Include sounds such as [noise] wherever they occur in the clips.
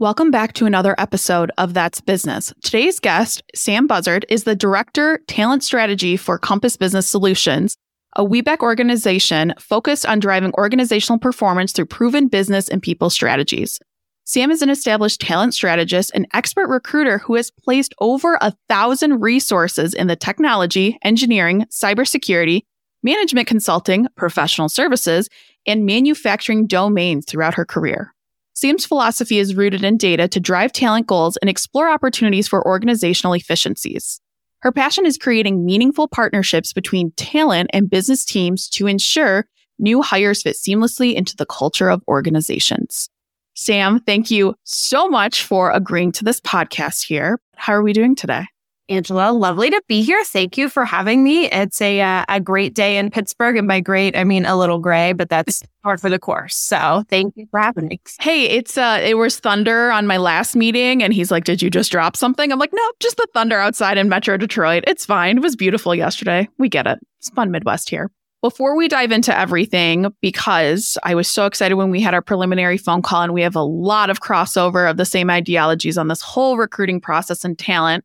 Welcome back to another episode of That's Business. Today's guest, Sam Bussard, is the Director, Talent Strategy for Compass Business Solutions, a WeBec organization focused on driving organizational performance through proven business and people strategies. Sam is an established talent strategist and expert recruiter who has placed over a thousand resources in the technology, engineering, cybersecurity, management consulting, professional services, and manufacturing domains throughout her career. Sam's philosophy is rooted in data to drive talent goals and explore opportunities for organizational efficiencies. Her passion is creating meaningful partnerships between talent and business teams to ensure new hires fit seamlessly into the culture of organizations. Sam, thank you so much for agreeing to this podcast here. How are we doing today? Angela, lovely to be here. Thank you for having me. It's a uh, a great day in Pittsburgh, and by great I mean a little gray, but that's [laughs] part for the course. So thank you for having me. Hey, it's uh, it was thunder on my last meeting, and he's like, "Did you just drop something?" I'm like, "No, just the thunder outside in Metro Detroit. It's fine. It was beautiful yesterday. We get it. It's fun Midwest here." Before we dive into everything, because I was so excited when we had our preliminary phone call, and we have a lot of crossover of the same ideologies on this whole recruiting process and talent.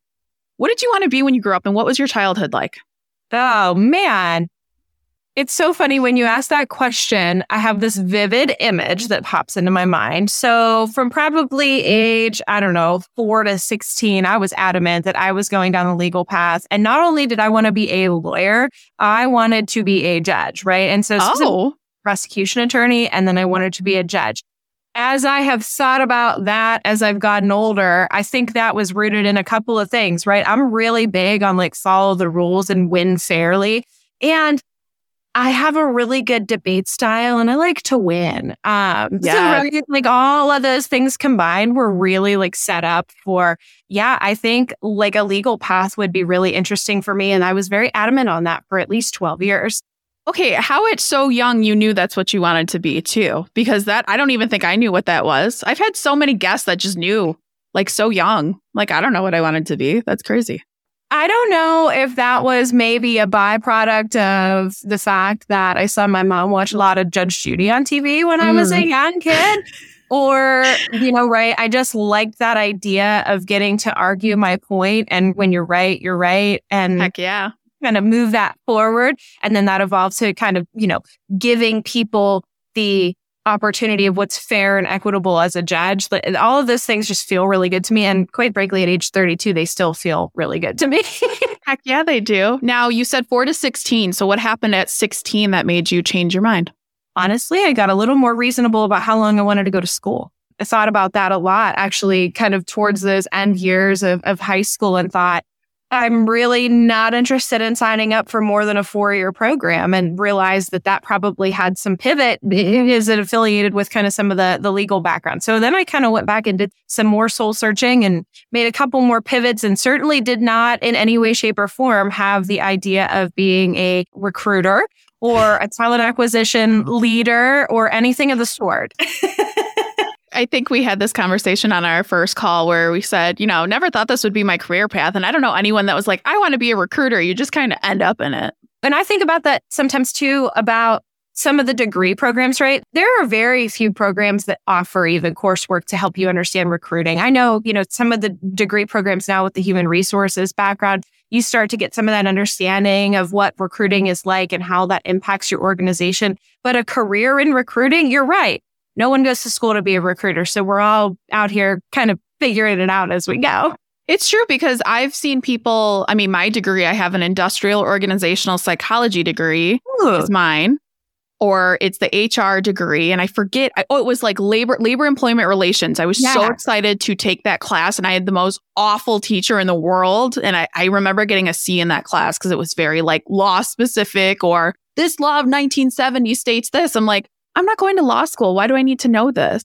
What did you want to be when you grew up and what was your childhood like? Oh, man. It's so funny when you ask that question. I have this vivid image that pops into my mind. So, from probably age, I don't know, four to 16, I was adamant that I was going down the legal path. And not only did I want to be a lawyer, I wanted to be a judge, right? And so, oh. prosecution attorney, and then I wanted to be a judge as I have thought about that as I've gotten older, I think that was rooted in a couple of things, right? I'm really big on like follow the rules and win fairly. And I have a really good debate style and I like to win. Um, yeah. so like all of those things combined were really like set up for, yeah, I think like a legal path would be really interesting for me. And I was very adamant on that for at least 12 years. Okay, how at so young you knew that's what you wanted to be too? Because that I don't even think I knew what that was. I've had so many guests that just knew like so young. Like I don't know what I wanted to be. That's crazy. I don't know if that was maybe a byproduct of the fact that I saw my mom watch a lot of Judge Judy on TV when mm. I was a mm. young kid. or, you know, right. I just liked that idea of getting to argue my point. And when you're right, you're right. And heck yeah kind of move that forward. And then that evolves to kind of, you know, giving people the opportunity of what's fair and equitable as a judge. All of those things just feel really good to me. And quite frankly, at age 32, they still feel really good to me. [laughs] Heck yeah, they do. Now, you said four to 16. So, what happened at 16 that made you change your mind? Honestly, I got a little more reasonable about how long I wanted to go to school. I thought about that a lot, actually, kind of towards those end years of, of high school and thought, I'm really not interested in signing up for more than a four year program and realized that that probably had some pivot. [laughs] Is it affiliated with kind of some of the, the legal background? So then I kind of went back and did some more soul searching and made a couple more pivots and certainly did not in any way, shape, or form have the idea of being a recruiter or a talent acquisition leader or anything of the sort. [laughs] I think we had this conversation on our first call where we said, you know, never thought this would be my career path. And I don't know anyone that was like, I want to be a recruiter. You just kind of end up in it. And I think about that sometimes too about some of the degree programs, right? There are very few programs that offer even coursework to help you understand recruiting. I know, you know, some of the degree programs now with the human resources background, you start to get some of that understanding of what recruiting is like and how that impacts your organization. But a career in recruiting, you're right no one goes to school to be a recruiter. So we're all out here kind of figuring it out as we go. It's true because I've seen people. I mean, my degree, I have an industrial organizational psychology degree, Ooh. is mine, or it's the HR degree. And I forget, I, oh, it was like labor, labor employment relations. I was yeah. so excited to take that class and I had the most awful teacher in the world. And I, I remember getting a C in that class because it was very like law specific or this law of 1970 states this. I'm like, I'm not going to law school. Why do I need to know this?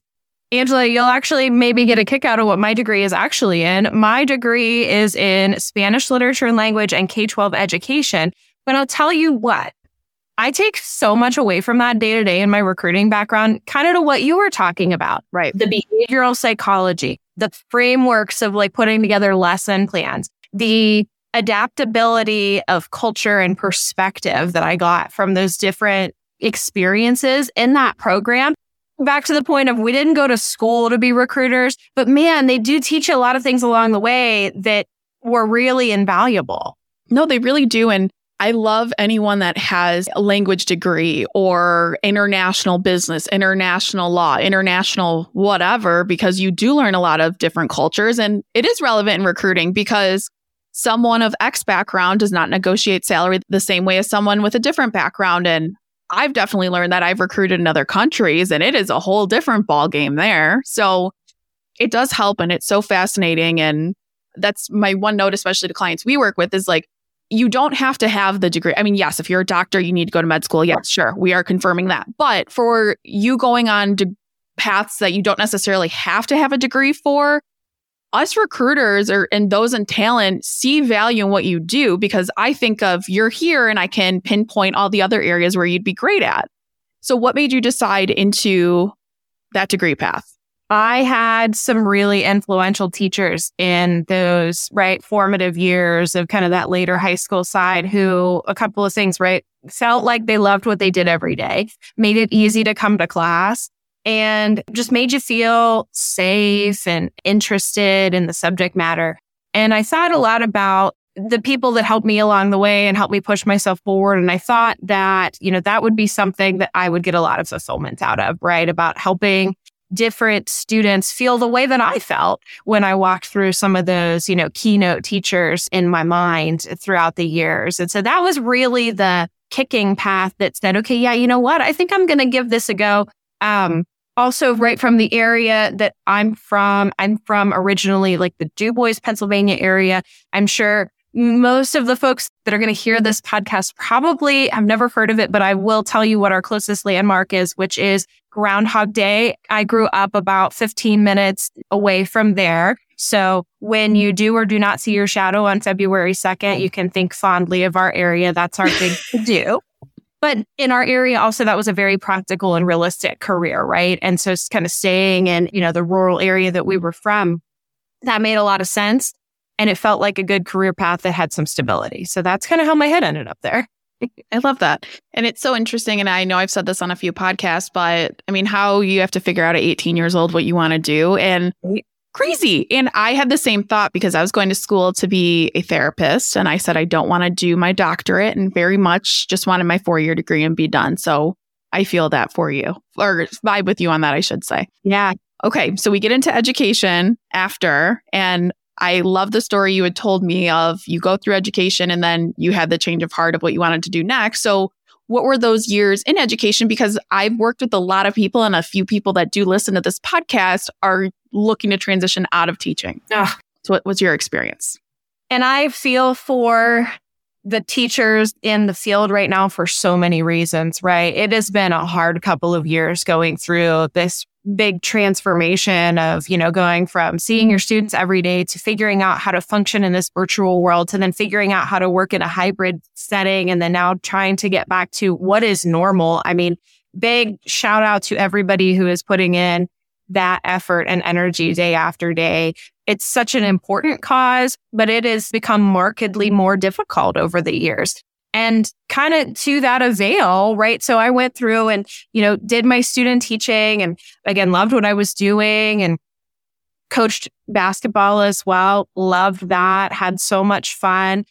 Angela, you'll actually maybe get a kick out of what my degree is actually in. My degree is in Spanish literature and language and K 12 education. But I'll tell you what, I take so much away from that day to day in my recruiting background, kind of to what you were talking about, right? The behavioral psychology, the frameworks of like putting together lesson plans, the adaptability of culture and perspective that I got from those different experiences in that program back to the point of we didn't go to school to be recruiters, but man, they do teach a lot of things along the way that were really invaluable. No, they really do. And I love anyone that has a language degree or international business, international law, international whatever, because you do learn a lot of different cultures. And it is relevant in recruiting because someone of X background does not negotiate salary the same way as someone with a different background. And I've definitely learned that I've recruited in other countries and it is a whole different ball game there. So it does help and it's so fascinating. And that's my one note, especially to clients we work with, is like you don't have to have the degree. I mean, yes, if you're a doctor, you need to go to med school. Yes, sure. We are confirming that. But for you going on de- paths that you don't necessarily have to have a degree for, us recruiters or and those in talent see value in what you do because I think of you're here and I can pinpoint all the other areas where you'd be great at. So what made you decide into that degree path? I had some really influential teachers in those right formative years of kind of that later high school side who a couple of things, right? Felt like they loved what they did every day, made it easy to come to class and just made you feel safe and interested in the subject matter. And I thought a lot about the people that helped me along the way and helped me push myself forward. And I thought that, you know, that would be something that I would get a lot of fulfillment out of, right? About helping different students feel the way that I felt when I walked through some of those, you know, keynote teachers in my mind throughout the years. And so that was really the kicking path that said, okay, yeah, you know what? I think I'm going to give this a go. Um, also right from the area that I'm from, I'm from originally like the DuBois, Pennsylvania area. I'm sure most of the folks that are going to hear this podcast probably have never heard of it, but I will tell you what our closest landmark is, which is Groundhog Day. I grew up about 15 minutes away from there. So when you do or do not see your shadow on February 2nd, you can think fondly of our area. That's our thing to do. But in our area, also, that was a very practical and realistic career, right? And so it's kind of staying in, you know, the rural area that we were from, that made a lot of sense and it felt like a good career path that had some stability. So that's kind of how my head ended up there. [laughs] I love that. And it's so interesting. And I know I've said this on a few podcasts, but I mean, how you have to figure out at 18 years old what you want to do and crazy. And I had the same thought because I was going to school to be a therapist. And I said, I don't want to do my doctorate and very much just wanted my four year degree and be done. So I feel that for you or vibe with you on that, I should say. Yeah. Okay. So we get into education after. And I love the story you had told me of you go through education and then you had the change of heart of what you wanted to do next. So, what were those years in education? Because I've worked with a lot of people and a few people that do listen to this podcast are looking to transition out of teaching. Ugh. So, what was your experience? And I feel for the teachers in the field right now for so many reasons, right? It has been a hard couple of years going through this big transformation of, you know, going from seeing your students every day to figuring out how to function in this virtual world to then figuring out how to work in a hybrid setting and then now trying to get back to what is normal. I mean, big shout out to everybody who is putting in that effort and energy day after day. It's such an important cause, but it has become markedly more difficult over the years and kind of to that avail, right? So I went through and, you know, did my student teaching and again, loved what I was doing and coached basketball as well. Loved that, had so much fun.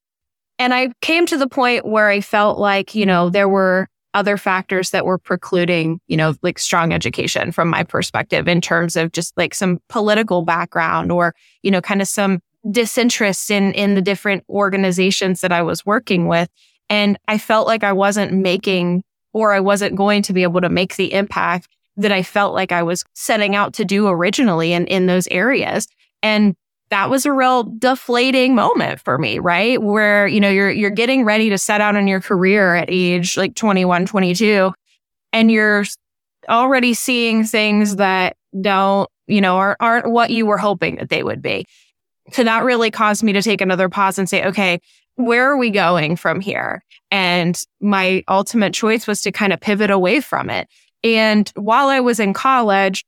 And I came to the point where I felt like, you know, there were other factors that were precluding, you know, like strong education from my perspective in terms of just like some political background or, you know, kind of some disinterest in in the different organizations that I was working with. And I felt like I wasn't making or I wasn't going to be able to make the impact that I felt like I was setting out to do originally in, in those areas. And that was a real deflating moment for me, right? Where, you know, you're, you're getting ready to set out on your career at age like 21, 22, and you're already seeing things that don't, you know, are, aren't what you were hoping that they would be. So that really caused me to take another pause and say, okay, where are we going from here? And my ultimate choice was to kind of pivot away from it. And while I was in college,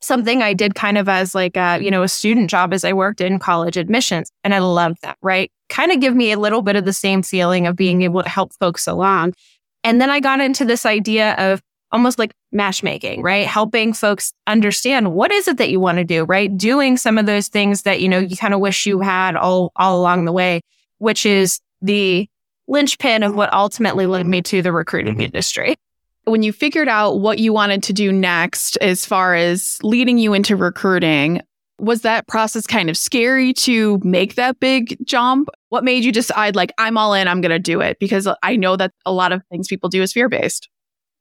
something I did kind of as like a, you know, a student job as I worked in college admissions. And I loved that, right? Kind of give me a little bit of the same feeling of being able to help folks along. And then I got into this idea of, almost like matchmaking, right? Helping folks understand what is it that you want to do, right? Doing some of those things that, you know, you kind of wish you had all, all along the way, which is the linchpin of what ultimately led me to the recruiting industry. When you figured out what you wanted to do next, as far as leading you into recruiting, was that process kind of scary to make that big jump? What made you decide, like, I'm all in, I'm going to do it? Because I know that a lot of things people do is fear based.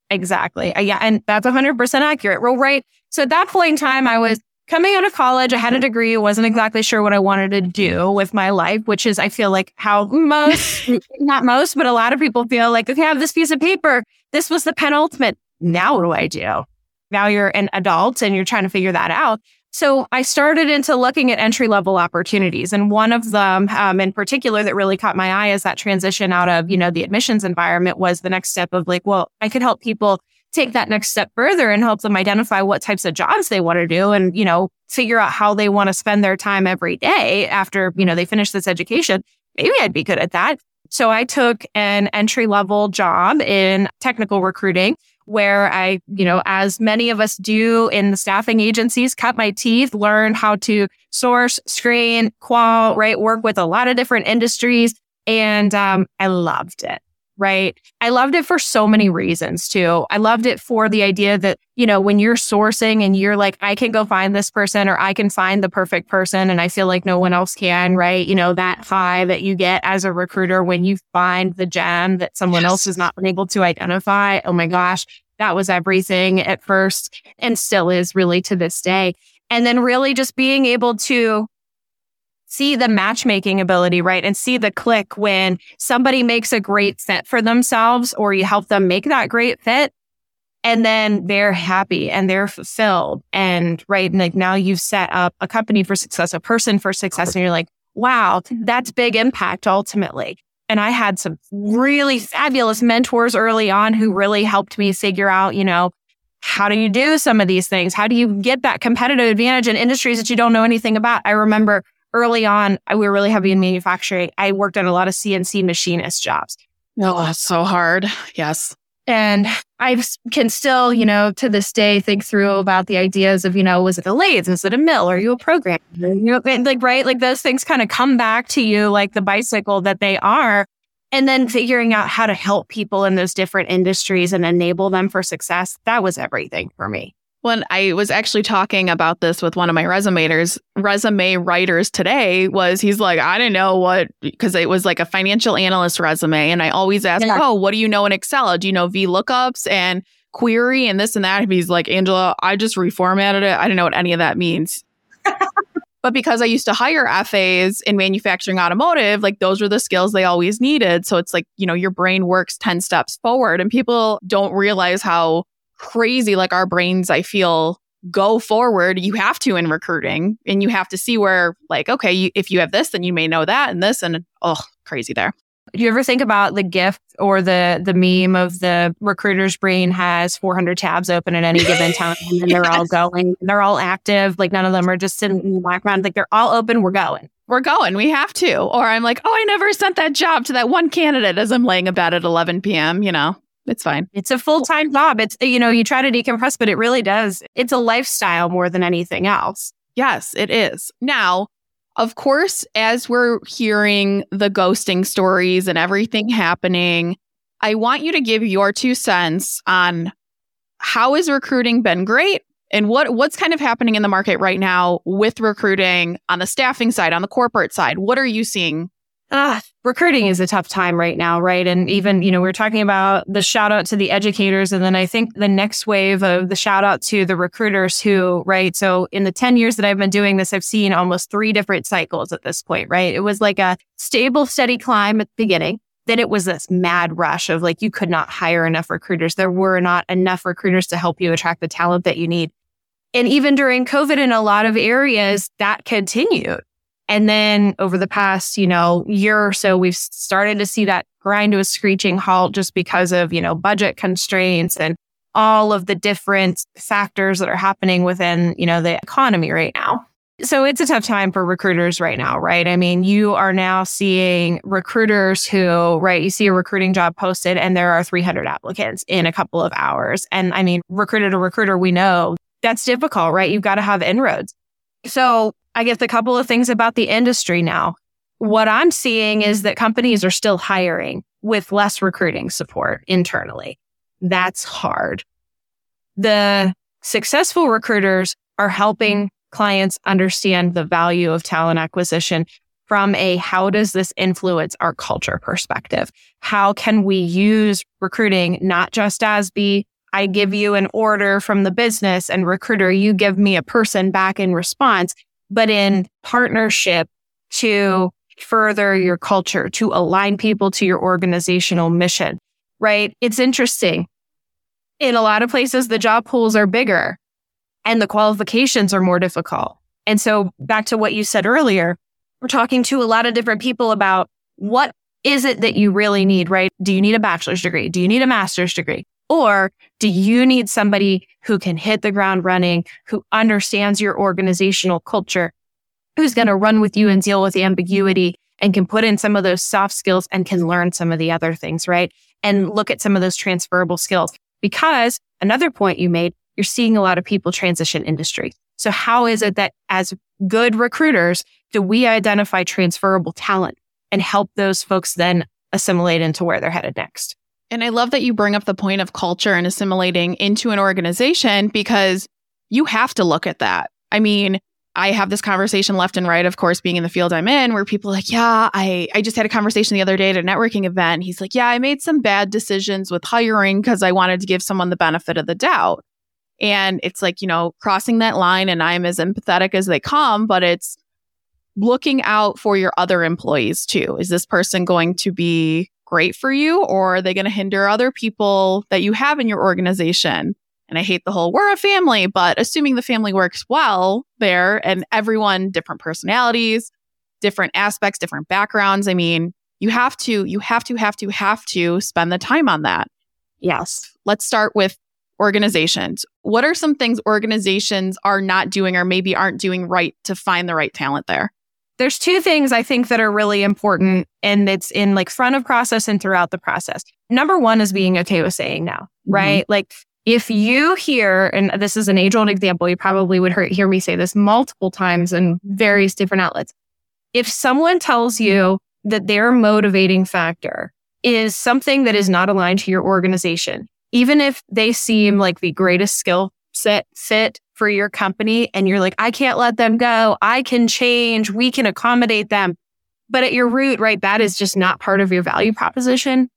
Exactly. Uh, yeah. And that's 100% accurate. Well, right. So at that point in time, I was coming out of college. I had a degree, wasn't exactly sure what I wanted to do with my life, which is, I feel like how most, [laughs] not most, but a lot of people feel like, okay, I have this piece of paper. This was the penultimate. Now what do I do? Now you're an adult and you're trying to figure that out. So I started into looking at entry level opportunities. And one of them um, in particular that really caught my eye as that transition out of, you know, the admissions environment was the next step of like, well, I could help people take that next step further and help them identify what types of jobs they want to do and, you know, figure out how they want to spend their time every day after, you know, they finish this education. Maybe I'd be good at that. So I took an entry level job in technical recruiting where I, you know, as many of us do in the staffing agencies, cut my teeth, learn how to source, screen, qual, right? Work with a lot of different industries. And um, I loved it. Right. I loved it for so many reasons too. I loved it for the idea that, you know, when you're sourcing and you're like, I can go find this person or I can find the perfect person and I feel like no one else can, right? You know, that high that you get as a recruiter when you find the gem that someone yes. else has not been able to identify. Oh my gosh, that was everything at first and still is really to this day. And then really just being able to see the matchmaking ability, right? And see the click when somebody makes a great fit for themselves or you help them make that great fit. And then they're happy and they're fulfilled. And right. And like now you've set up a company for success, a person for success. And you're like, wow, mm-hmm. that's big impact ultimately. And I had some really fabulous mentors early on who really helped me figure out, you know, how do you do some of these things? How do you get that competitive advantage in industries that you don't know anything about? I remember early on, we were really heavy in manufacturing. I worked on a lot of CNC machinist jobs. Oh, that's so hard. Yes. And I can still, you know, to this day think through about the ideas of, you know, was it a lathe? Is it a mill? Are you a programmer? You know, like, right? Like those things kind of come back to you like the bicycle that they are. And then figuring out how to help people in those different industries and enable them for success. That was everything for me. When I was actually talking about this with one of my resumators, resume writers today, was he's like, I didn't know what, because it was like a financial analyst resume. And I always ask, yeah. oh, what do you know in Excel? Do you know VLOOKUPs and query and this and that? And he's like, Angela, I just reformatted it. I didn't know what any of that means. [laughs] but because I used to hire FAs in manufacturing automotive, like those were the skills they always needed. So it's like, you know, your brain works 10 steps forward and people don't realize how crazy like our brains i feel go forward. You have to in recruiting and you have to see where like okay you, if you have this then you may know that and this and oh crazy there. Do you ever think about the gift or the the meme of the recruiter's brain has 400 tabs open at any given [laughs] time and they're all going they're all active like none of them are just sitting in the background like they're all open we're going? We're going we have to. Or i'm like oh i never sent that job to that one candidate as i'm laying about at 11 p.m you know it's fine. It's a full time job. It's, you know, you try to decompress, but it really does. It's a lifestyle more than anything else. Yes, it is. Now, of course, as we're hearing the ghosting stories and everything happening, I want you to give your two cents on how has recruiting been great and what what's kind of happening in the market right now with recruiting on the staffing side, on the corporate side. What are you seeing ah, recruiting is a tough time right now, right? And even, you know, we are talking about the shout out to the educators. And then I think the next wave of the shout out to the recruiters who, right? So in the 10 years that I've been doing this, I've seen almost three different cycles at this point, right? It was like a stable, steady climb at the beginning. Then it was this mad rush of like, you could not hire enough recruiters. There were not enough recruiters to help you attract the talent that you need. And even during COVID in a lot of areas, that continued and then over the past, you know, year or so, we've started to see that grind to a screeching halt just because of, you know, budget constraints and all of the different factors that are happening within, you know, the economy right now. So it's a tough time for recruiters right now, right? I mean, you are now seeing recruiters who, right, you see a recruiting job posted and there are 300 applicants in a couple of hours. And I mean, recruiter to recruiter, we know that's difficult, right? You've got to have inroads. So I guess a couple of things about the industry now. What I'm seeing is that companies are still hiring with less recruiting support internally. That's hard. The successful recruiters are helping clients understand the value of talent acquisition from a how does this influence our culture perspective? How can we use recruiting not just as the I give you an order from the business and recruiter, you give me a person back in response, but in partnership to further your culture, to align people to your organizational mission, right? It's interesting. In a lot of places, the job pools are bigger and the qualifications are more difficult. And so back to what you said earlier, we're talking to a lot of different people about what is it that you really need, right? Do you need a bachelor's degree? Do you need a master's degree? Or do you need somebody who can hit the ground running, who understands your organizational culture, who's going to run with you and deal with ambiguity and can put in some of those soft skills and can learn some of the other things, right? And look at some of those transferable skills. Because another point you made, you're seeing a lot of people transition industry. So how is it that as good recruiters, do we identify transferable talent and help those folks then assimilate into where they're headed next? And I love that you bring up the point of culture and assimilating into an organization because you have to look at that. I mean, I have this conversation left and right, of course, being in the field I'm in, where people like, yeah, I, I just had a conversation the other day at a networking event. He's like, yeah, I made some bad decisions with hiring because I wanted to give someone the benefit of the doubt. And it's like, you know, crossing that line and I'm as empathetic as they come, but it's looking out for your other employees too. Is this person going to be great for you or are they going to hinder other people that you have in your organization? And I hate the whole we're a family, but assuming the family works well there and everyone different personalities, different aspects, different backgrounds. I mean, you have to, you have to, have to, have to spend the time on that. Yes. Let's start with organizations. What are some things organizations are not doing or maybe aren't doing right to find the right talent there? There's two things I think that are really important and it's in like front of process and throughout the process. Number one is being okay with saying no, mm-hmm. right? Mm-hmm. Like if you hear, and this is an age old example, you probably would hear me say this multiple times in various different outlets. If someone tells you that their motivating factor is something that is not aligned to your organization, even if they seem like the greatest skill set fit for your company and you're like, I can't let them go. I can change. We can accommodate them. But at your root, right, that is just not part of your value proposition.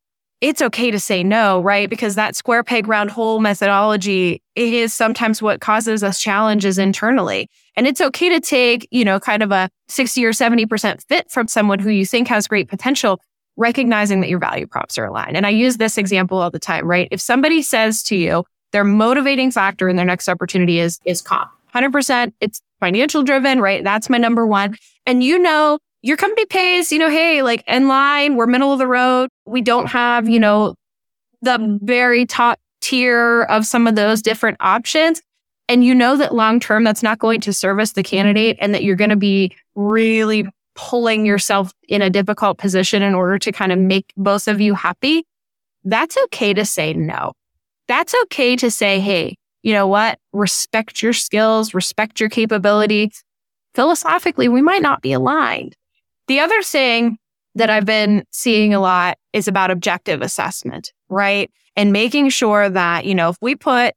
It's okay to say no, right? Because that square peg round hole methodology, it is sometimes what causes us challenges internally. And it's okay to take, you know, kind of a 60 or 70% fit from someone who you think has great potential recognizing that your value props are aligned. And I use this example all the time, right? If somebody says to you, their motivating factor in their next opportunity is, is comp. 100%. It's financial driven, right? That's my number one. And you know, your company pays, you know, hey, like in line, we're middle of the road. We don't have, you know, the very top tier of some of those different options. And you know that long term, that's not going to service the candidate and that you're going to be really pulling yourself in a difficult position in order to kind of make both of you happy, that's okay to say no. That's okay to say, hey, you know what? Respect your skills, respect your capabilities. Philosophically, we might not be aligned. The other thing that I've been seeing a lot is about objective assessment, right? And making sure that, you know, if we put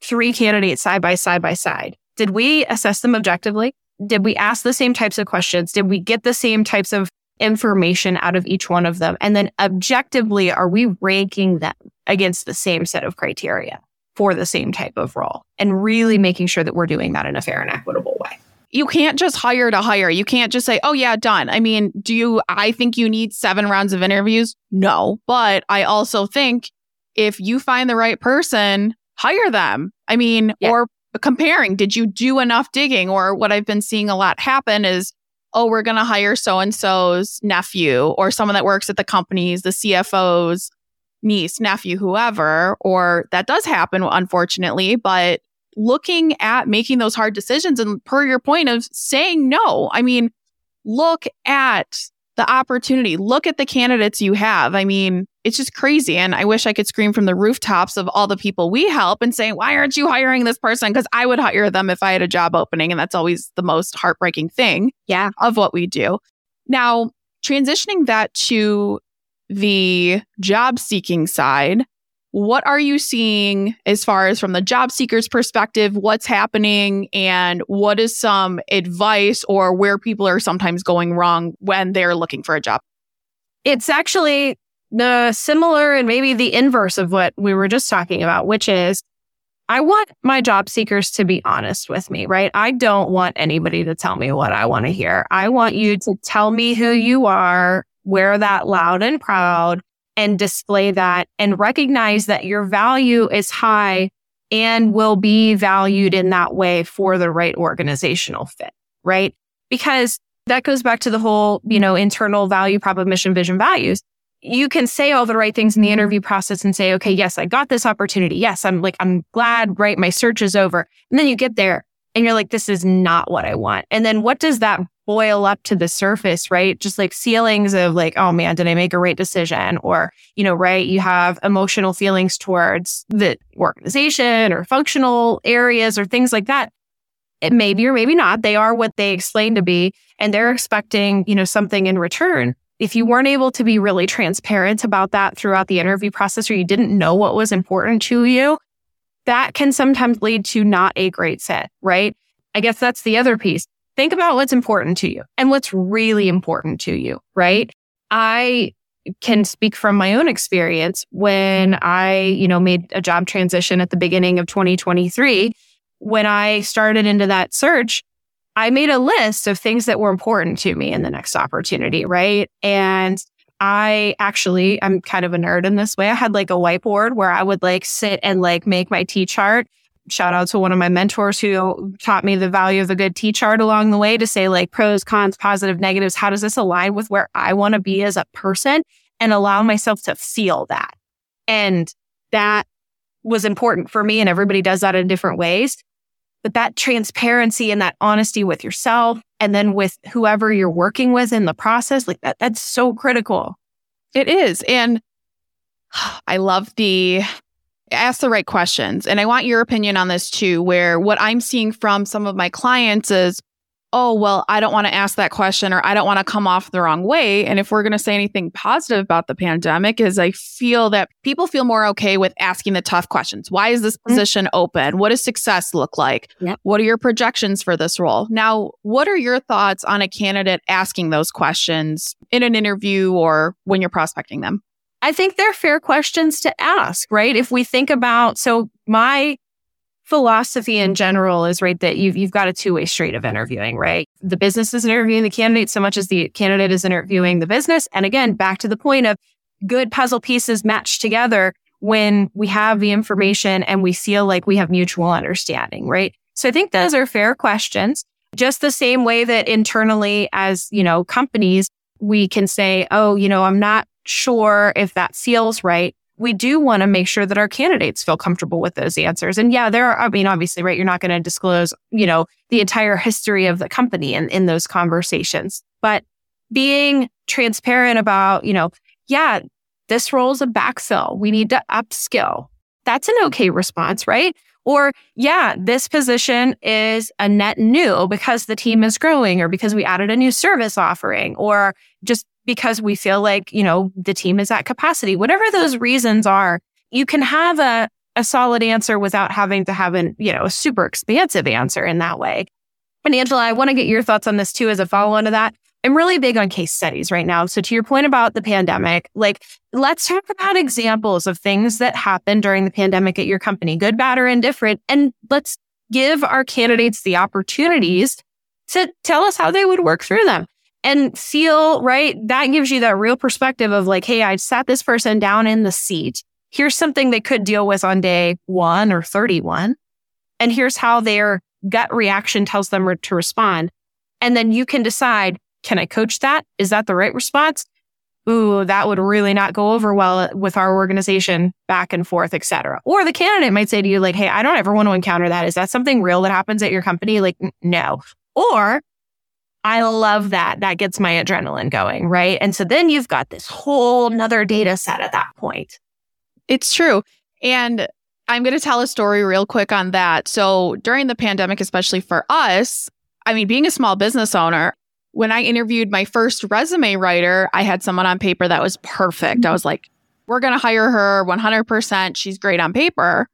three candidates side by side by side, did we assess them objectively? Did we ask the same types of questions? Did we get the same types of information out of each one of them? And then objectively, are we ranking them against the same set of criteria for the same type of role? And really making sure that we're doing that in a fair and equitable way. You can't just hire to hire. You can't just say, oh, yeah, done. I mean, do you, I think you need seven rounds of interviews? No. But I also think if you find the right person, hire them. I mean, yeah. or comparing, did you do enough digging? Or what I've been seeing a lot happen is, oh, we're going to hire so and so's nephew or someone that works at the companies, the CFO's niece, nephew, whoever. Or that does happen, unfortunately, but looking at making those hard decisions and per your point of saying no. I mean, look at the opportunity, look at the candidates you have. I mean, it's just crazy. And I wish I could scream from the rooftops of all the people we help and say, why aren't you hiring this person? Because I would hire them if I had a job opening. And that's always the most heartbreaking thing yeah. of what we do. Now, transitioning that to the job seeking side, what are you seeing as far as from the job seeker's perspective? What's happening and what is some advice or where people are sometimes going wrong when they're looking for a job? It's actually the similar and maybe the inverse of what we were just talking about, which is I want my job seekers to be honest with me, right? I don't want anybody to tell me what I want to hear. I want you to tell me who you are, wear that loud and proud, and display that and recognize that your value is high and will be valued in that way for the right organizational fit, right? Because that goes back to the whole, you know, internal value of mission, vision, values. You can say all the right things in the interview process and say, okay, yes, I got this opportunity. Yes, I'm like, I'm glad, right? My search is over. And then you get there and you're like, this is not what I want. And then what does that boil up to the surface, right? Just like feelings of like, oh man, did I make a right decision? Or, you know, right, you have emotional feelings towards the organization or functional areas or things like that. It maybe or maybe not. They are what they explain to be, and they're expecting, you know, something in return. If you weren't able to be really transparent about that throughout the interview process, or you didn't know what was important to you, that can sometimes lead to not a great fit, right? I guess that's the other piece think about what's important to you and what's really important to you, right? I can speak from my own experience when I, you know, made a job transition at the beginning of 2023. When I started into that search, I made a list of things that were important to me in the next opportunity, right? And I actually, I'm kind of a nerd in this way. I had like a whiteboard where I would like sit and like make my T chart shout out to one of my mentors who taught me the value of a good T chart along the way to say like pros, cons, positive, negatives. How does this align with where I want to be as a person and allow myself to feel that? And that was important for me. And everybody does that in different ways. But that transparency and that honesty with yourself and then with whoever you're working with in the process, like that, that's so critical. It is. And [sighs] I love the ask the right questions. And I want your opinion on this too, where what I'm seeing from some of my clients is, oh, well, I don't want to ask that question or I don't want to come off the wrong way. And if we're going to say anything positive about the pandemic, is I feel that people feel more okay with asking the tough questions. Why is this mm-hmm. position open? What does success look like? Yep. What are your projections for this role? Now, what are your thoughts on a candidate asking those questions in an interview or when you're prospecting them? I think they're fair questions to ask, right? If we think about, so my philosophy in general is right that you've, you've got a two way street of interviewing, right? The business is interviewing the candidate so much as the candidate is interviewing the business. And again, back to the point of good puzzle pieces matched together when we have the information and we feel like we have mutual understanding, right? So I think those are fair questions. Just the same way that internally as, you know, companies, we can say, oh, you know, I'm not sure if that feels right, we do want to make sure that our candidates feel comfortable with those answers. And yeah, there are, I mean, obviously, right, you're not going to disclose, you know, the entire history of the company in, in those conversations, but being transparent about, you know, yeah, this role is a backfill. We need to upskill. That's an okay response, right? Or, yeah, this position is a net new because the team is growing or because we added a new service offering or just because we feel like, you know, the team is at capacity. Whatever those reasons are, you can have a, a solid answer without having to have an, you know, a super expansive answer in that way. And Angela, I want to get your thoughts on this too as a follow on to that. I'm really big on case studies right now. So to your point about the pandemic, like let's talk about examples of things that happened during the pandemic at your company, good, bad, or indifferent. And let's give our candidates the opportunities to tell us how they would work through them and feel right. That gives you that real perspective of like, hey, I sat this person down in the seat. Here's something they could deal with on day one or 31. And here's how their gut reaction tells them to respond. And then you can decide, can I coach that? Is that the right response? ooh, that would really not go over well uh, with our organization back and forth, et cetera. Or the candidate might say to you, like, hey, I don't ever want to encounter that. Is that something real that happens at your company? Like, no. Or I love that. That gets my adrenaline going. Right. And so then you've got this whole nother data set at that point. It's true. And I'm going to tell a story real quick on that. So during the pandemic, especially for us, I mean, being a small business owner, when I interviewed my first resume writer, I had someone on paper that was perfect. I was like, we're going to hire her 100%. She's great on paper.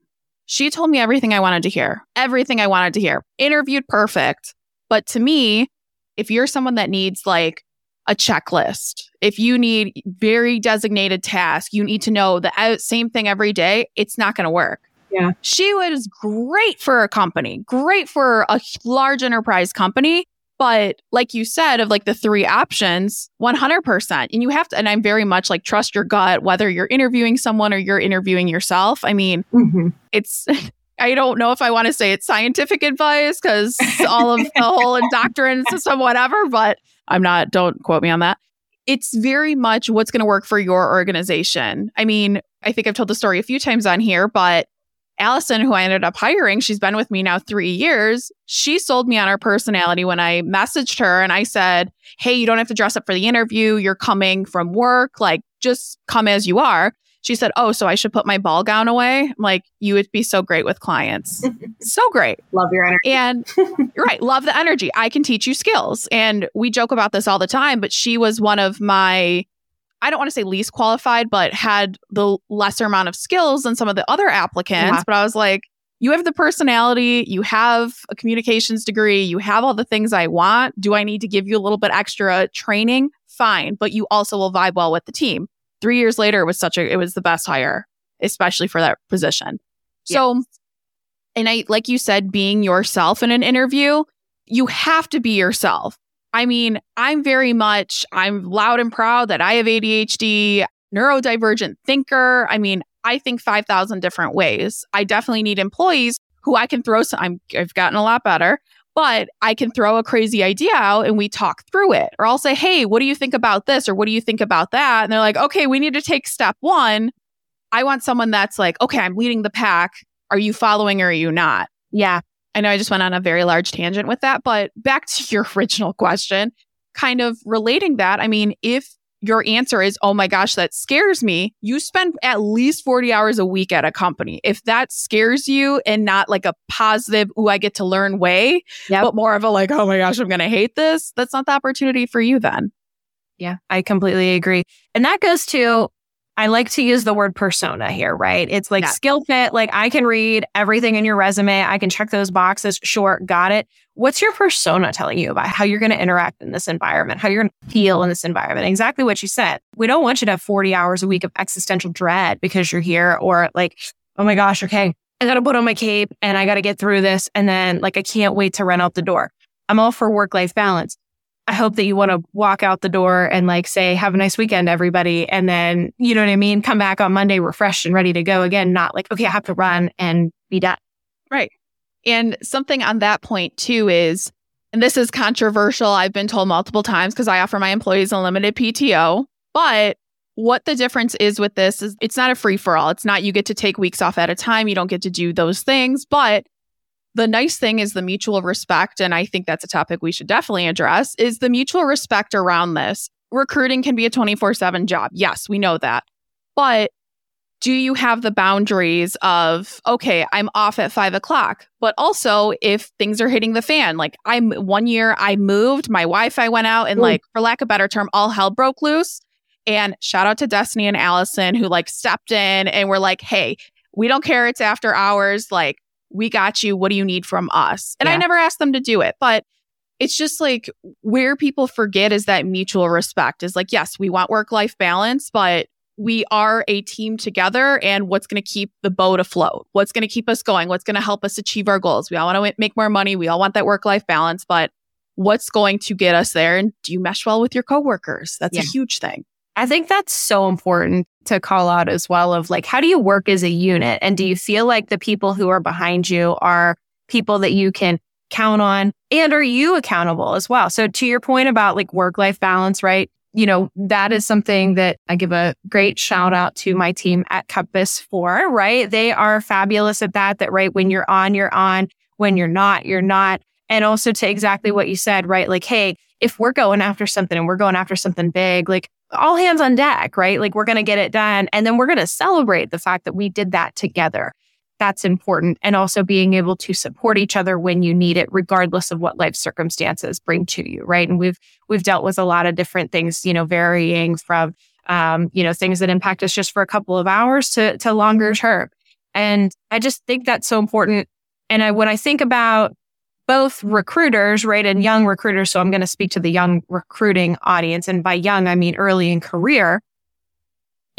She told me everything I wanted to hear, everything I wanted to hear. Interviewed perfect. But to me, if you're someone that needs like a checklist, if you need very designated tasks, you need to know the uh, same thing every day, it's not going to work. Yeah. She was great for a company, great for a large enterprise company. But like you said, of like the three options, 100%. And you have to, and I'm very much like trust your gut, whether you're interviewing someone or you're interviewing yourself. I mean, mm-hmm. it's, [laughs] I don't know if I want to say it's scientific advice because all of the whole [laughs] indoctrination system, whatever, but I'm not, don't quote me on that. It's very much what's going to work for your organization. I mean, I think I've told the story a few times on here, but Allison, who I ended up hiring, she's been with me now three years. She sold me on her personality when I messaged her and I said, Hey, you don't have to dress up for the interview. You're coming from work. Like, just come as you are. She said, Oh, so I should put my ball gown away? I'm like, you would be so great with clients. [laughs] so great. Love your energy. And you're [laughs] right. Love the energy. I can teach you skills. And we joke about this all the time, but she was one of my I don't want to say least qualified, but had the lesser amount of skills than some of the other applicants. Yeah. But I was like, you have the personality, you have a communications degree, you have all the things I want. Do I need to give you a little bit extra training? Fine, but you also will vibe well with the team. Three years later, it was such a, it was the best hire, especially for that position. Yes. So, and I, like you said, being yourself in an interview, you have to be yourself. I mean, I'm very much, I'm loud and proud that I have ADHD, neurodivergent thinker. I mean, I think 5,000 different ways. I definitely need employees who I can throw some, I'm, I've gotten a lot better, but I can throw a crazy idea out and we talk through it. Or I'll say, hey, what do you think about this? Or what do you think about that? And they're like, okay, we need to take step one. I want someone that's like, okay, I'm leading the pack. Are you following or are you not? Yeah. I know I just went on a very large tangent with that, but back to [laughs] your original question, kind of relating that. I mean, if your answer is, oh my gosh, that scares me, you spend at least 40 hours a week at a company. If that scares you and not like a positive, oh, I get to learn way, yep. but more of a like, oh my gosh, I'm going to hate this, that's not the opportunity for you then. Yeah, I completely agree. And that goes to I like to use the word persona here, right? It's like yeah. skill fit. Like I can read everything in your resume. I can check those boxes. Sure, got it. What's your persona telling you about how you're going to interact in this environment, how you're going to feel in this environment? Exactly what you said. We don't want you to have 40 hours a week of existential dread because you're here or like, oh my gosh, okay, I got to put on my cape and I got to get through this. And then like, I can't wait to run out the door. I'm all for work life balance. I hope that you want to walk out the door and like say, have a nice weekend, everybody. And then, you know what I mean? Come back on Monday refreshed and ready to go again, not like, okay, I have to run and be done. Right. And something on that point too is, and this is controversial. I've been told multiple times because I offer my employees unlimited PTO. But what the difference is with this is it's not a free for all. It's not you get to take weeks off at a time. You don't get to do those things. But the nice thing is the mutual respect, and I think that's a topic we should definitely address, is the mutual respect around this. Recruiting can be a 24 7 job. Yes, we know that. But do you have the boundaries of, okay, I'm off at five o'clock, but also if things are hitting the fan, like I'm one year I moved, my Wi Fi went out, and Ooh. like, for lack of a better term, all hell broke loose. And shout out to Destiny and Allison who like stepped in and were like, hey, we don't care. It's after hours. Like, we got you. What do you need from us? And yeah. I never asked them to do it, but it's just like where people forget is that mutual respect is like, yes, we want work life balance, but we are a team together and what's going to keep the boat afloat? What's going to keep us going? What's going to help us achieve our goals? We all want to make more money. We all want that work life balance, but what's going to get us there? And do you mesh well with your coworkers? That's yeah. a huge thing. I think that's so important to call out as well of like, how do you work as a unit? And do you feel like the people who are behind you are people that you can count on? And are you accountable as well? So to your point about like work life balance, right? you know, that is something that I give a great shout out to my team at Compass for, right? They are fabulous at that, that right when you're on, you're on. When you're not, you're not. And also to exactly what you said, right? Like, hey, if we're going after something and we're going after something big, like all hands on deck, right? Like we're going to get it done. And then we're going to celebrate the fact that we did that together that's important. And also being able to support each other when you need it, regardless of what life circumstances bring to you. Right. And we've, we've dealt with a lot of different things, you know, varying from, um, you know, things that impact us just for a couple of hours to, to longer term. And I just think that's so important. And I, when I think about both recruiters, right, and young recruiters, so I'm going to speak to the young recruiting audience. And by young, I mean early in career.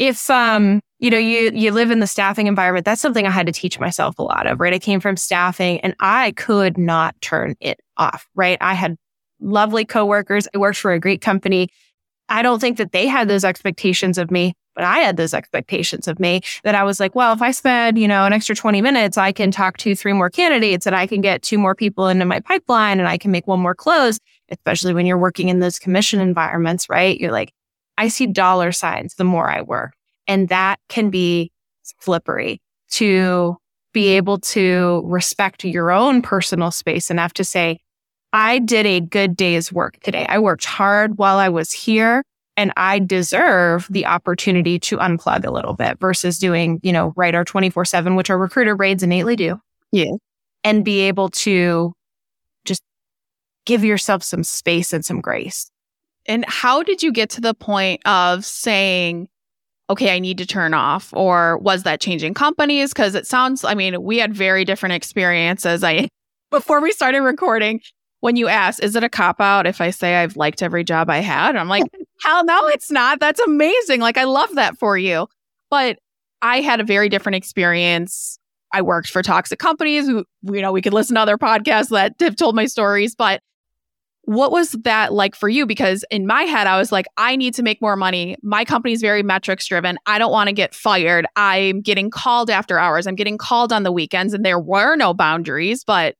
If, um, you know, you you live in the staffing environment. That's something I had to teach myself a lot of, right? I came from staffing and I could not turn it off, right? I had lovely coworkers. I worked for a great company. I don't think that they had those expectations of me, but I had those expectations of me that I was like, well, if I spend, you know, an extra 20 minutes, I can talk to three more candidates and I can get two more people into my pipeline and I can make one more close, especially when you're working in those commission environments, right? You're like, I see dollar signs the more I work. And that can be slippery to be able to respect your own personal space enough to say, I did a good day's work today. I worked hard while I was here and I deserve the opportunity to unplug a little bit versus doing, you know, right our 24 seven, which our recruiter raids innately do. Yeah. And be able to just give yourself some space and some grace. And how did you get to the point of saying, okay, I need to turn off? Or was that changing companies? Because it sounds, I mean, we had very different experiences. I, [laughs] before we started recording, when you asked, is it a cop out if I say I've liked every job I had? I'm like, hell no, it's not. That's amazing. Like, I love that for you. But I had a very different experience. I worked for toxic companies. you know, we could listen to other podcasts that have told my stories, but what was that like for you? Because in my head, I was like, I need to make more money. My company's very metrics driven. I don't want to get fired. I'm getting called after hours. I'm getting called on the weekends, and there were no boundaries. But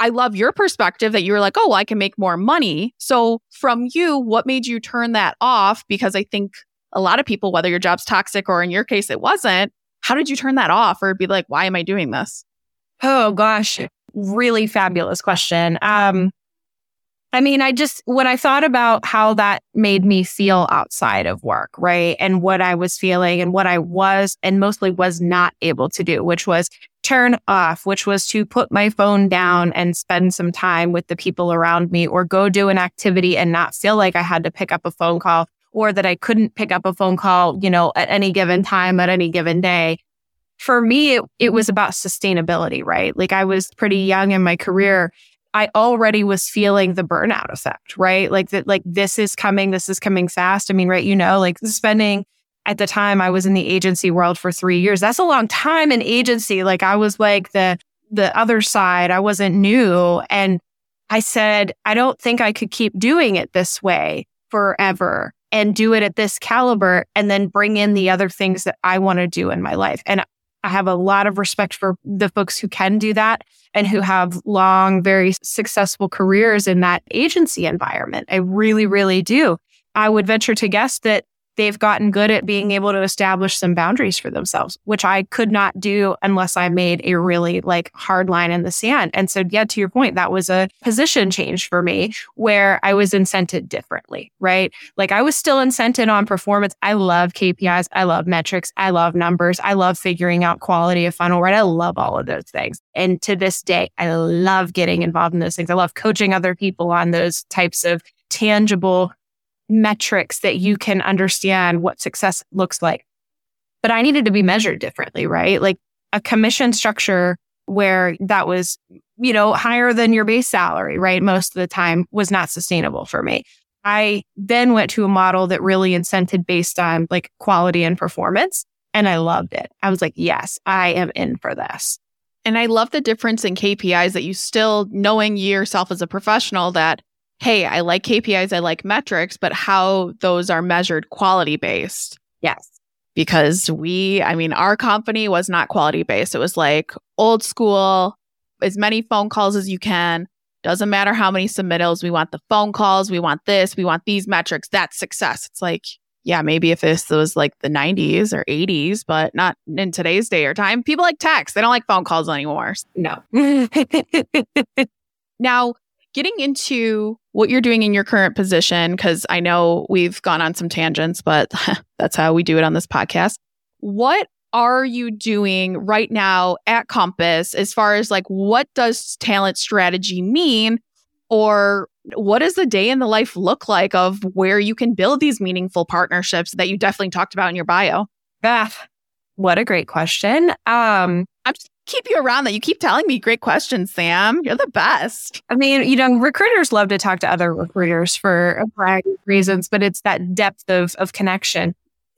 I love your perspective that you were like, oh, well, I can make more money. So, from you, what made you turn that off? Because I think a lot of people, whether your job's toxic or in your case, it wasn't, how did you turn that off or be like, why am I doing this? Oh, gosh. Really fabulous question. Um, I mean, I just, when I thought about how that made me feel outside of work, right? And what I was feeling and what I was and mostly was not able to do, which was turn off, which was to put my phone down and spend some time with the people around me or go do an activity and not feel like I had to pick up a phone call or that I couldn't pick up a phone call, you know, at any given time, at any given day. For me, it, it was about sustainability, right? Like I was pretty young in my career I already was feeling the burnout effect, right? Like that, like this is coming, this is coming fast. I mean, right, you know, like spending at the time I was in the agency world for three years. That's a long time in agency. Like I was like the the other side. I wasn't new. And I said, I don't think I could keep doing it this way forever and do it at this caliber and then bring in the other things that I want to do in my life. And I have a lot of respect for the folks who can do that and who have long, very successful careers in that agency environment. I really, really do. I would venture to guess that they've gotten good at being able to establish some boundaries for themselves, which I could not do unless I made a really like hard line in the sand. And so, yeah, to your point, that was a position change for me where I was incented differently, right? Like I was still incented on performance. I love KPIs. I love metrics. I love numbers. I love figuring out quality of funnel, right? I love all of those things. And to this day, I love getting involved in those things. I love coaching other people on those types of tangible metrics that you can understand what success looks like. But I needed to be measured differently, right? Like a commission structure where that was, you know, higher than your base salary, right? Most of the time was not sustainable for me. I then went to a model that really incented based on like quality and performance. And I loved it. I was like, yes, I am in for this. And I love the difference in KPIs that you still knowing yourself as a professional that hey, I like KPIs, I like metrics, but how those are measured quality based. Yes. Because we, I mean, our company was not quality based. It was like old school, as many phone calls as you can. doesn't matter how many submittals, we want the phone calls, we want this, we want these metrics. That's success. It's like, yeah, maybe if this was like the 90s or 80s, but not in today's day or time. People like text, they don't like phone calls anymore. No. [laughs] now, getting into what you're doing in your current position, because I know we've gone on some tangents, but [laughs] that's how we do it on this podcast. What are you doing right now at Compass as far as like what does talent strategy mean? Or what does the day in the life look like of where you can build these meaningful partnerships that you definitely talked about in your bio? Beth, what a great question. Um, I'm just keep you around that you keep telling me great questions, Sam. You're the best. I mean, you know, recruiters love to talk to other recruiters for a variety of reasons, but it's that depth of of connection.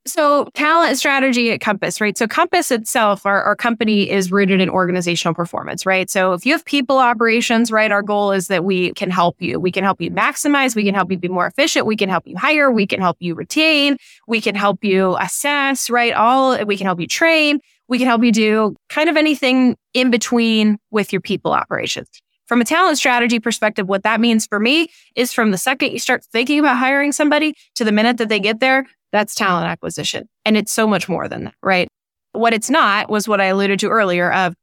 So, talent strategy at Compass, right? So, Compass itself, our, our company is rooted in organizational performance, right? So, if you have people operations, right, our goal is that we can help you. We can help you maximize. We can help you be more efficient. We can help you hire. We can help you retain. We can help you assess, right? All we can help you train. We can help you do kind of anything in between with your people operations. From a talent strategy perspective, what that means for me is from the second you start thinking about hiring somebody to the minute that they get there, that's talent acquisition. And it's so much more than that, right? What it's not was what I alluded to earlier of,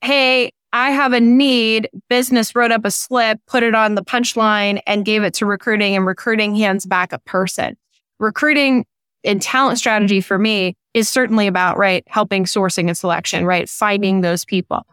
hey, I have a need. Business wrote up a slip, put it on the punchline and gave it to recruiting and recruiting hands back a person. Recruiting and talent strategy for me is certainly about, right, helping sourcing and selection, right? Finding those people.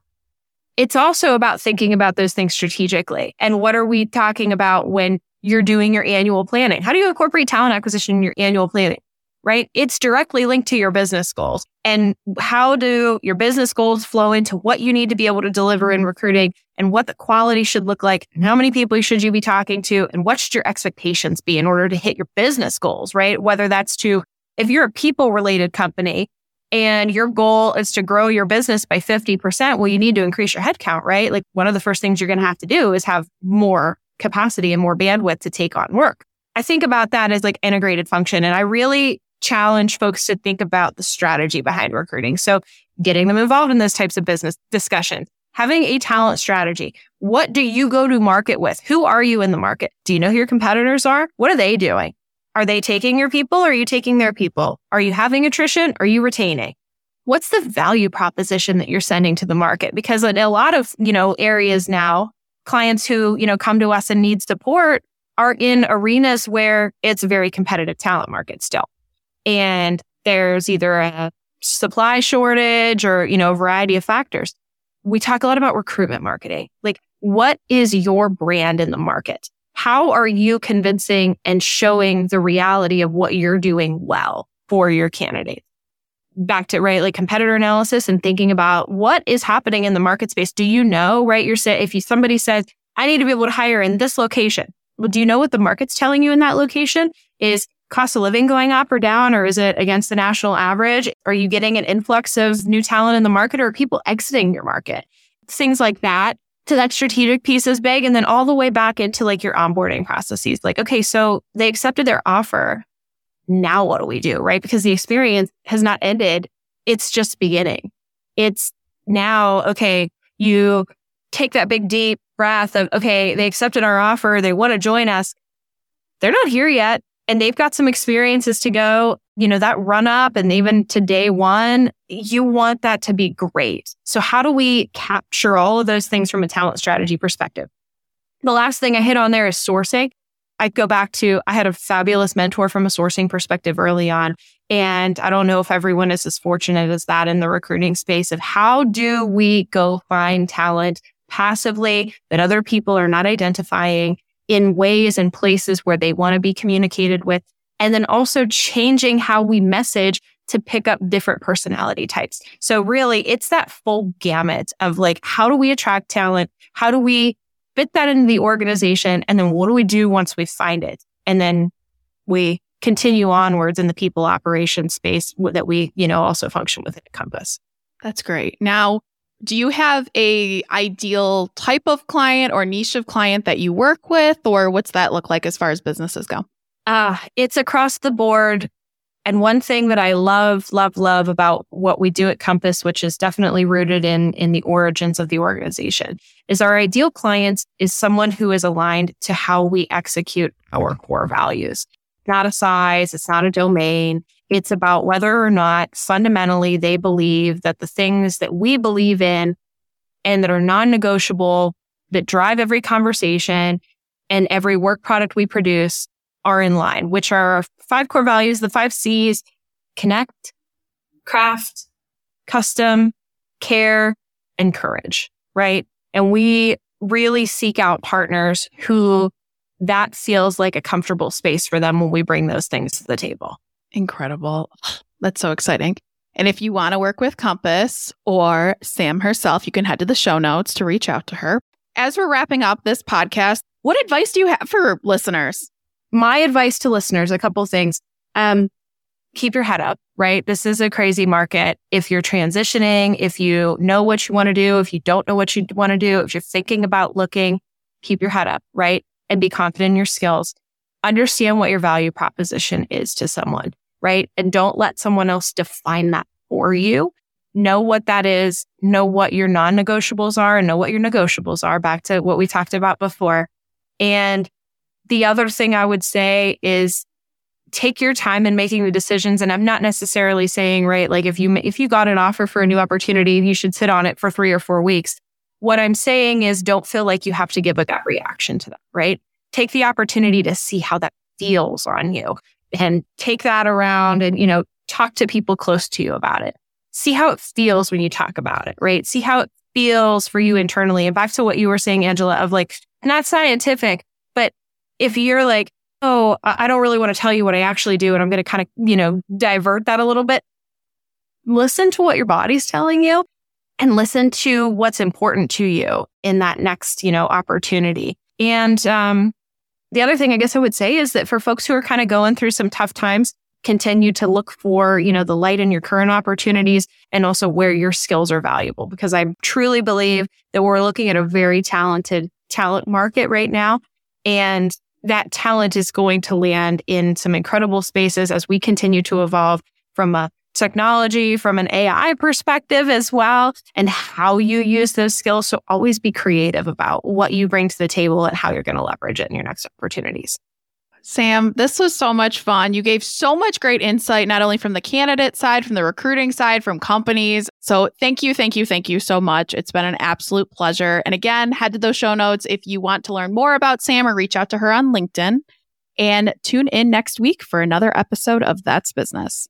It's also about thinking about those things strategically. And what are we talking about when you're doing your annual planning. How do you incorporate talent acquisition in your annual planning? Right? It's directly linked to your business goals. And how do your business goals flow into what you need to be able to deliver in recruiting and what the quality should look like and how many people should you be talking to and what should your expectations be in order to hit your business goals, right? Whether that's to, if you're a people related company and your goal is to grow your business by 50%, well, you need to increase your headcount, right? Like one of the first things you're going to have to do is have more capacity and more bandwidth to take on work. I think about that as like integrated function. And I really challenge folks to think about the strategy behind recruiting. So getting them involved in those types of business discussions, having a talent strategy. What do you go to market with? Who are you in the market? Do you know who your competitors are? What are they doing? Are they taking your people or are you taking their people? Are you having attrition? Are you retaining? What's the value proposition that you're sending to the market? Because in a lot of, you know, areas now, clients who, you know, come to us and need support are in arenas where it's a very competitive talent market still. And there's either a supply shortage or, you know, a variety of factors. We talk a lot about recruitment marketing. Like, what is your brand in the market? How are you convincing and showing the reality of what you're doing well for your candidates? back to right like competitor analysis and thinking about what is happening in the market space do you know right you're saying if you somebody says i need to be able to hire in this location well do you know what the market's telling you in that location is cost of living going up or down or is it against the national average are you getting an influx of new talent in the market or people exiting your market things like that so that strategic piece is big and then all the way back into like your onboarding processes like okay so they accepted their offer now what do we do? Right. Because the experience has not ended. It's just beginning. It's now, okay, you take that big deep breath of, okay, they accepted our offer. They want to join us. They're not here yet. And they've got some experiences to go, you know, that run up and even to day one, you want that to be great. So how do we capture all of those things from a talent strategy perspective? The last thing I hit on there is sourcing. I go back to I had a fabulous mentor from a sourcing perspective early on. And I don't know if everyone is as fortunate as that in the recruiting space of how do we go find talent passively that other people are not identifying in ways and places where they want to be communicated with. And then also changing how we message to pick up different personality types. So really it's that full gamut of like, how do we attract talent? How do we fit that into the organization. And then what do we do once we find it? And then we continue onwards in the people operation space that we, you know, also function within Compass. That's great. Now, do you have a ideal type of client or niche of client that you work with or what's that look like as far as businesses go? Uh, it's across the board And one thing that I love, love, love about what we do at Compass, which is definitely rooted in, in the origins of the organization, is our ideal client is someone who is aligned to how we execute our core values. Not a size, it's not a domain. It's about whether or not fundamentally they believe that the things that we believe in and that are non negotiable, that drive every conversation and every work product we produce are in line, which are our five core values, the five C's connect, craft, custom, care, and courage, right? And we really seek out partners who that feels like a comfortable space for them when we bring those things to the table. Incredible. [sighs] That's so exciting. And if you want to work with Compass or Sam herself, you can head to the show notes to reach out to her. As we're wrapping up this podcast, what advice do you have for listeners? my advice to listeners, a couple things. Um, keep your head up, right? This is a crazy market. If you're transitioning, if you know what you want to do, if you don't know what you want to do, if you're thinking about looking, keep your head up, right? And be confident in your skills. Understand what your value proposition is to someone, right? And don't let someone else define that for you. Know what that is, know what your non negotiables are and know what your negotiables are back to what we talked about before. And the other thing I would say is take your time in making the decisions. And I'm not necessarily saying, right, like if you, if you got an offer for a new opportunity, you should sit on it for three or four weeks. What I'm saying is don't feel like you have to give a gut reaction to that, right? Take the opportunity to see how that feels on you and take that around and, you know, talk to people close to you about it. See how it feels when you talk about it, right? See how it feels for you internally. And back to what you were saying, Angela, of like, not scientific, but if you're like, oh, I don't really want to tell you what I actually do, and I'm going to kind of, you know, divert that a little bit, listen to what your body's telling you and listen to what's important to you in that next, you know, opportunity. And um, the other thing I guess I would say is that for folks who are kind of going through some tough times, continue to look for, you know, the light in your current opportunities and also where your skills are valuable. Because I truly believe that we're looking at a very talented talent market right now. And that talent is going to land in some incredible spaces as we continue to evolve from a technology, from an AI perspective as well, and how you use those skills. So always be creative about what you bring to the table and how you're going to leverage it in your next opportunities. Sam, this was so much fun. You gave so much great insight, not only from the candidate side, from the recruiting side, from companies. So thank you, thank you, thank you so much. It's been an absolute pleasure. And again, head to those show notes if you want to learn more about Sam or reach out to her on LinkedIn. And tune in next week for another episode of That's Business.